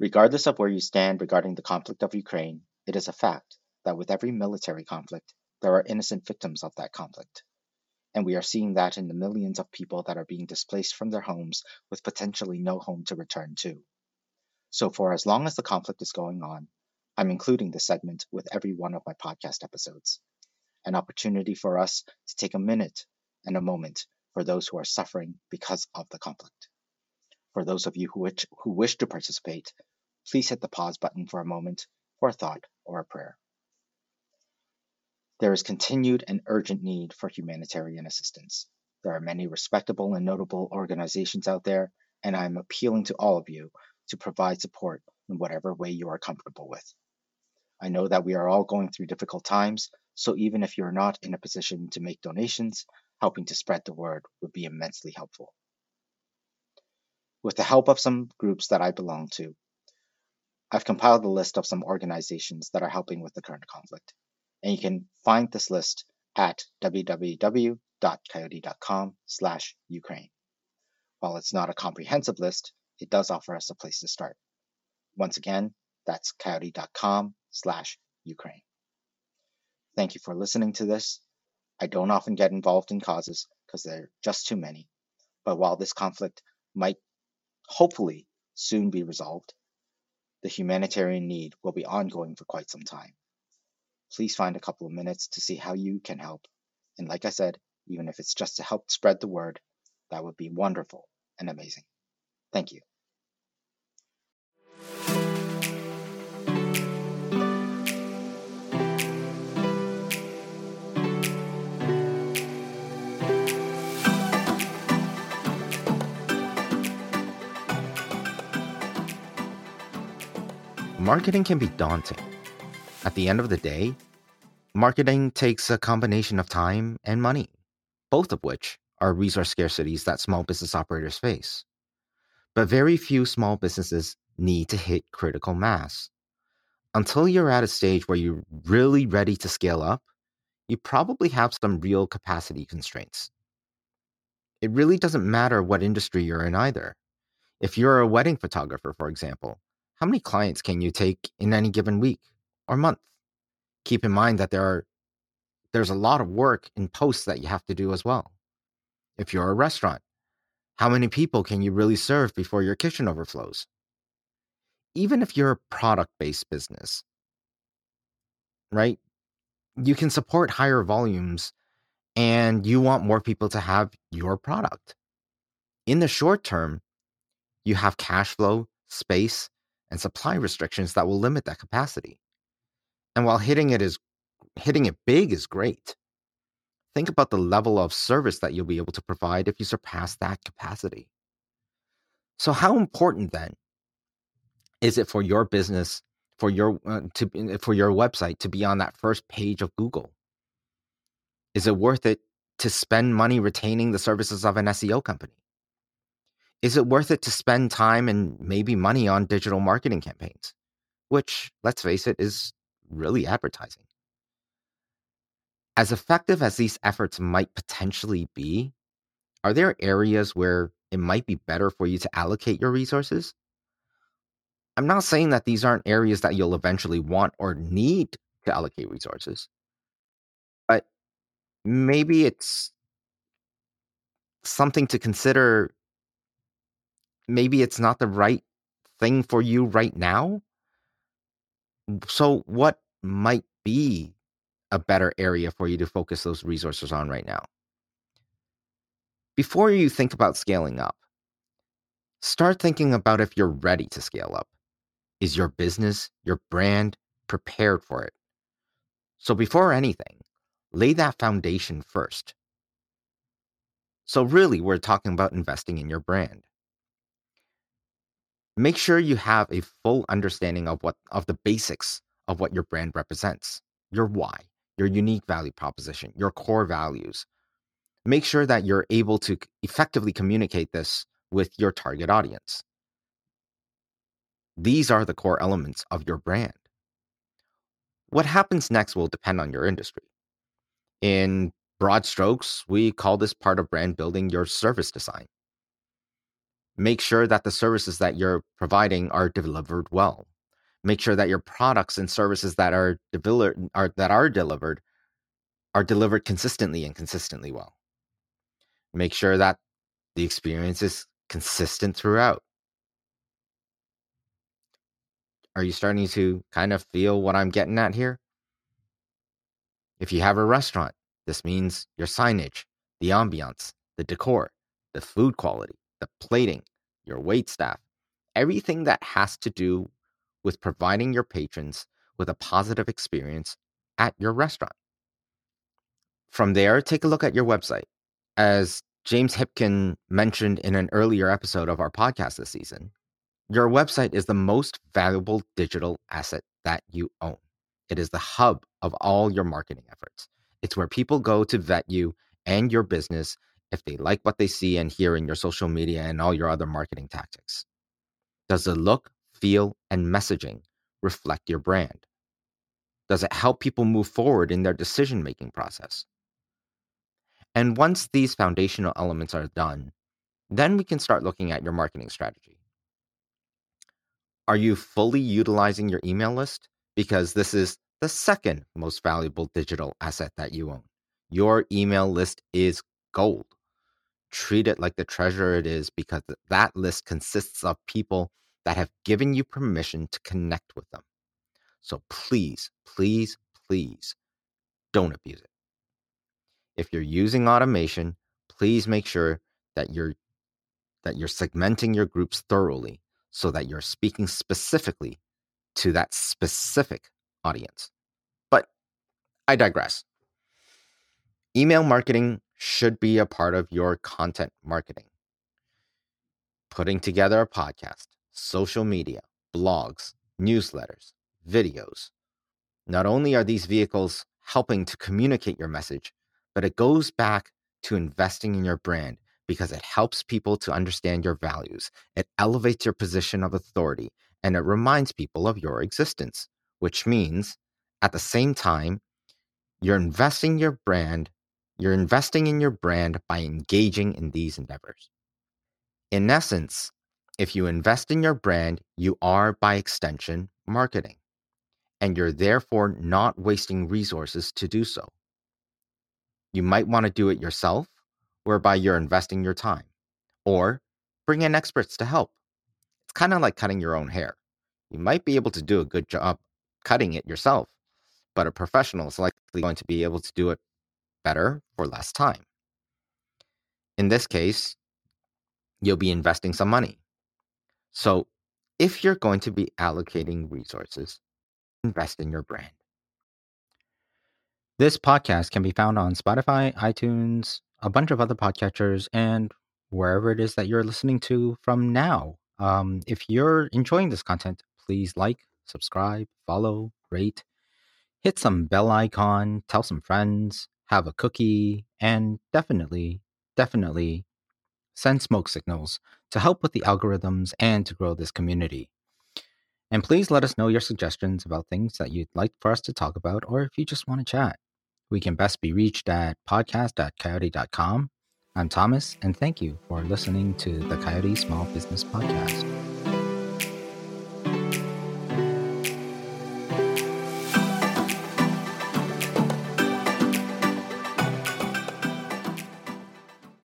Regardless of where you stand regarding the conflict of Ukraine, it is a fact that with every military conflict, there are innocent victims of that conflict. And we are seeing that in the millions of people that are being displaced from their homes with potentially no home to return to. So, for as long as the conflict is going on, I'm including this segment with every one of my podcast episodes. An opportunity for us to take a minute and a moment for those who are suffering because of the conflict. For those of you who wish, who wish to participate, please hit the pause button for a moment for a thought or a prayer. There is continued and urgent need for humanitarian assistance. There are many respectable and notable organizations out there, and I am appealing to all of you to provide support in whatever way you are comfortable with. I know that we are all going through difficult times, so even if you're not in a position to make donations, helping to spread the word would be immensely helpful. With the help of some groups that I belong to, I've compiled a list of some organizations that are helping with the current conflict, and you can find this list at www.coyote.com slash Ukraine. While it's not a comprehensive list, it does offer us a place to start. Once again, that's coyote.com slash Ukraine. Thank you for listening to this. I don't often get involved in causes because there are just too many. But while this conflict might hopefully soon be resolved, the humanitarian need will be ongoing for quite some time. Please find a couple of minutes to see how you can help. And like I said, even if it's just to help spread the word, that would be wonderful and amazing. Thank you. Marketing can be daunting. At the end of the day, marketing takes a combination of time and money, both of which are resource scarcities that small business operators face. But very few small businesses need to hit critical mass. Until you're at a stage where you're really ready to scale up, you probably have some real capacity constraints. It really doesn't matter what industry you're in either. If you're a wedding photographer, for example, how many clients can you take in any given week or month? Keep in mind that there are there's a lot of work in posts that you have to do as well. If you're a restaurant, how many people can you really serve before your kitchen overflows? Even if you're a product based business, right? You can support higher volumes and you want more people to have your product. In the short term, you have cash flow, space, and supply restrictions that will limit that capacity. And while hitting it is hitting it big is great, think about the level of service that you'll be able to provide if you surpass that capacity. So how important then is it for your business for your uh, to for your website to be on that first page of Google? Is it worth it to spend money retaining the services of an SEO company? Is it worth it to spend time and maybe money on digital marketing campaigns, which, let's face it, is really advertising? As effective as these efforts might potentially be, are there areas where it might be better for you to allocate your resources? I'm not saying that these aren't areas that you'll eventually want or need to allocate resources, but maybe it's something to consider maybe it's not the right thing for you right now. So, what might be a better area for you to focus those resources on right now? Before you think about scaling up, start thinking about if you're ready to scale up. Is your business, your brand prepared for it? So, before anything, lay that foundation first. So, really, we're talking about investing in your brand make sure you have a full understanding of what of the basics of what your brand represents your why your unique value proposition your core values. Make sure that you're able to effectively communicate this with your target audience. These are the core elements of your brand. What happens next will depend on your industry. In broad strokes we call this part of brand building your service design Make sure that the services that you're providing are delivered well. Make sure that your products and services that are delivered are that are delivered are delivered consistently and consistently well. Make sure that the experience is consistent throughout. Are you starting to kind of feel what I'm getting at here? If you have a restaurant, this means your signage, the ambiance, the decor, the food quality, the plating, your wait staff, everything that has to do with providing your patrons with a positive experience at your restaurant. From there, take a look at your website. As James Hipkin mentioned in an earlier episode of our podcast this season, your website is the most valuable digital asset that you own. It is the hub of all your marketing efforts. It's where people go to vet you and your business if they like what they see and hear in your social media and all your other marketing tactics. Does the look, feel, and messaging reflect your brand? Does it help people move forward in their decision making process? And once these foundational elements are done, then we can start looking at your marketing strategy. Are you fully utilizing your email list? Because this is the second most valuable digital asset that you own. Your email list is gold. Treat it like the treasure it is because that list consists of people that have given you permission to connect with them. So please, please, please don't abuse it. If you're using automation, please make sure that you're that you're segmenting your groups thoroughly so that you're speaking specifically to that specific audience. But I digress. Email marketing should be a part of your content marketing. Putting together a podcast, social media, blogs, newsletters, videos. Not only are these vehicles helping to communicate your message, but it goes back to investing in your brand because it helps people to understand your values. It elevates your position of authority and it reminds people of your existence, which means at the same time, you're investing your brand, you're investing in your brand by engaging in these endeavors. In essence, if you invest in your brand, you are by extension marketing, and you're therefore not wasting resources to do so. You might want to do it yourself, whereby you're investing your time, or bring in experts to help. It's kind of like cutting your own hair. You might be able to do a good job cutting it yourself, but a professional is likely going to be able to do it better for less time. In this case, you'll be investing some money. So, if you're going to be allocating resources, invest in your brand. This podcast can be found on Spotify, iTunes, a bunch of other podcatchers, and wherever it is that you're listening to from now. Um, if you're enjoying this content, please like, subscribe, follow, rate, hit some bell icon, tell some friends, have a cookie, and definitely, definitely send smoke signals to help with the algorithms and to grow this community. And please let us know your suggestions about things that you'd like for us to talk about, or if you just want to chat. We can best be reached at podcast.coyote.com. I'm Thomas, and thank you for listening to the Coyote Small Business Podcast.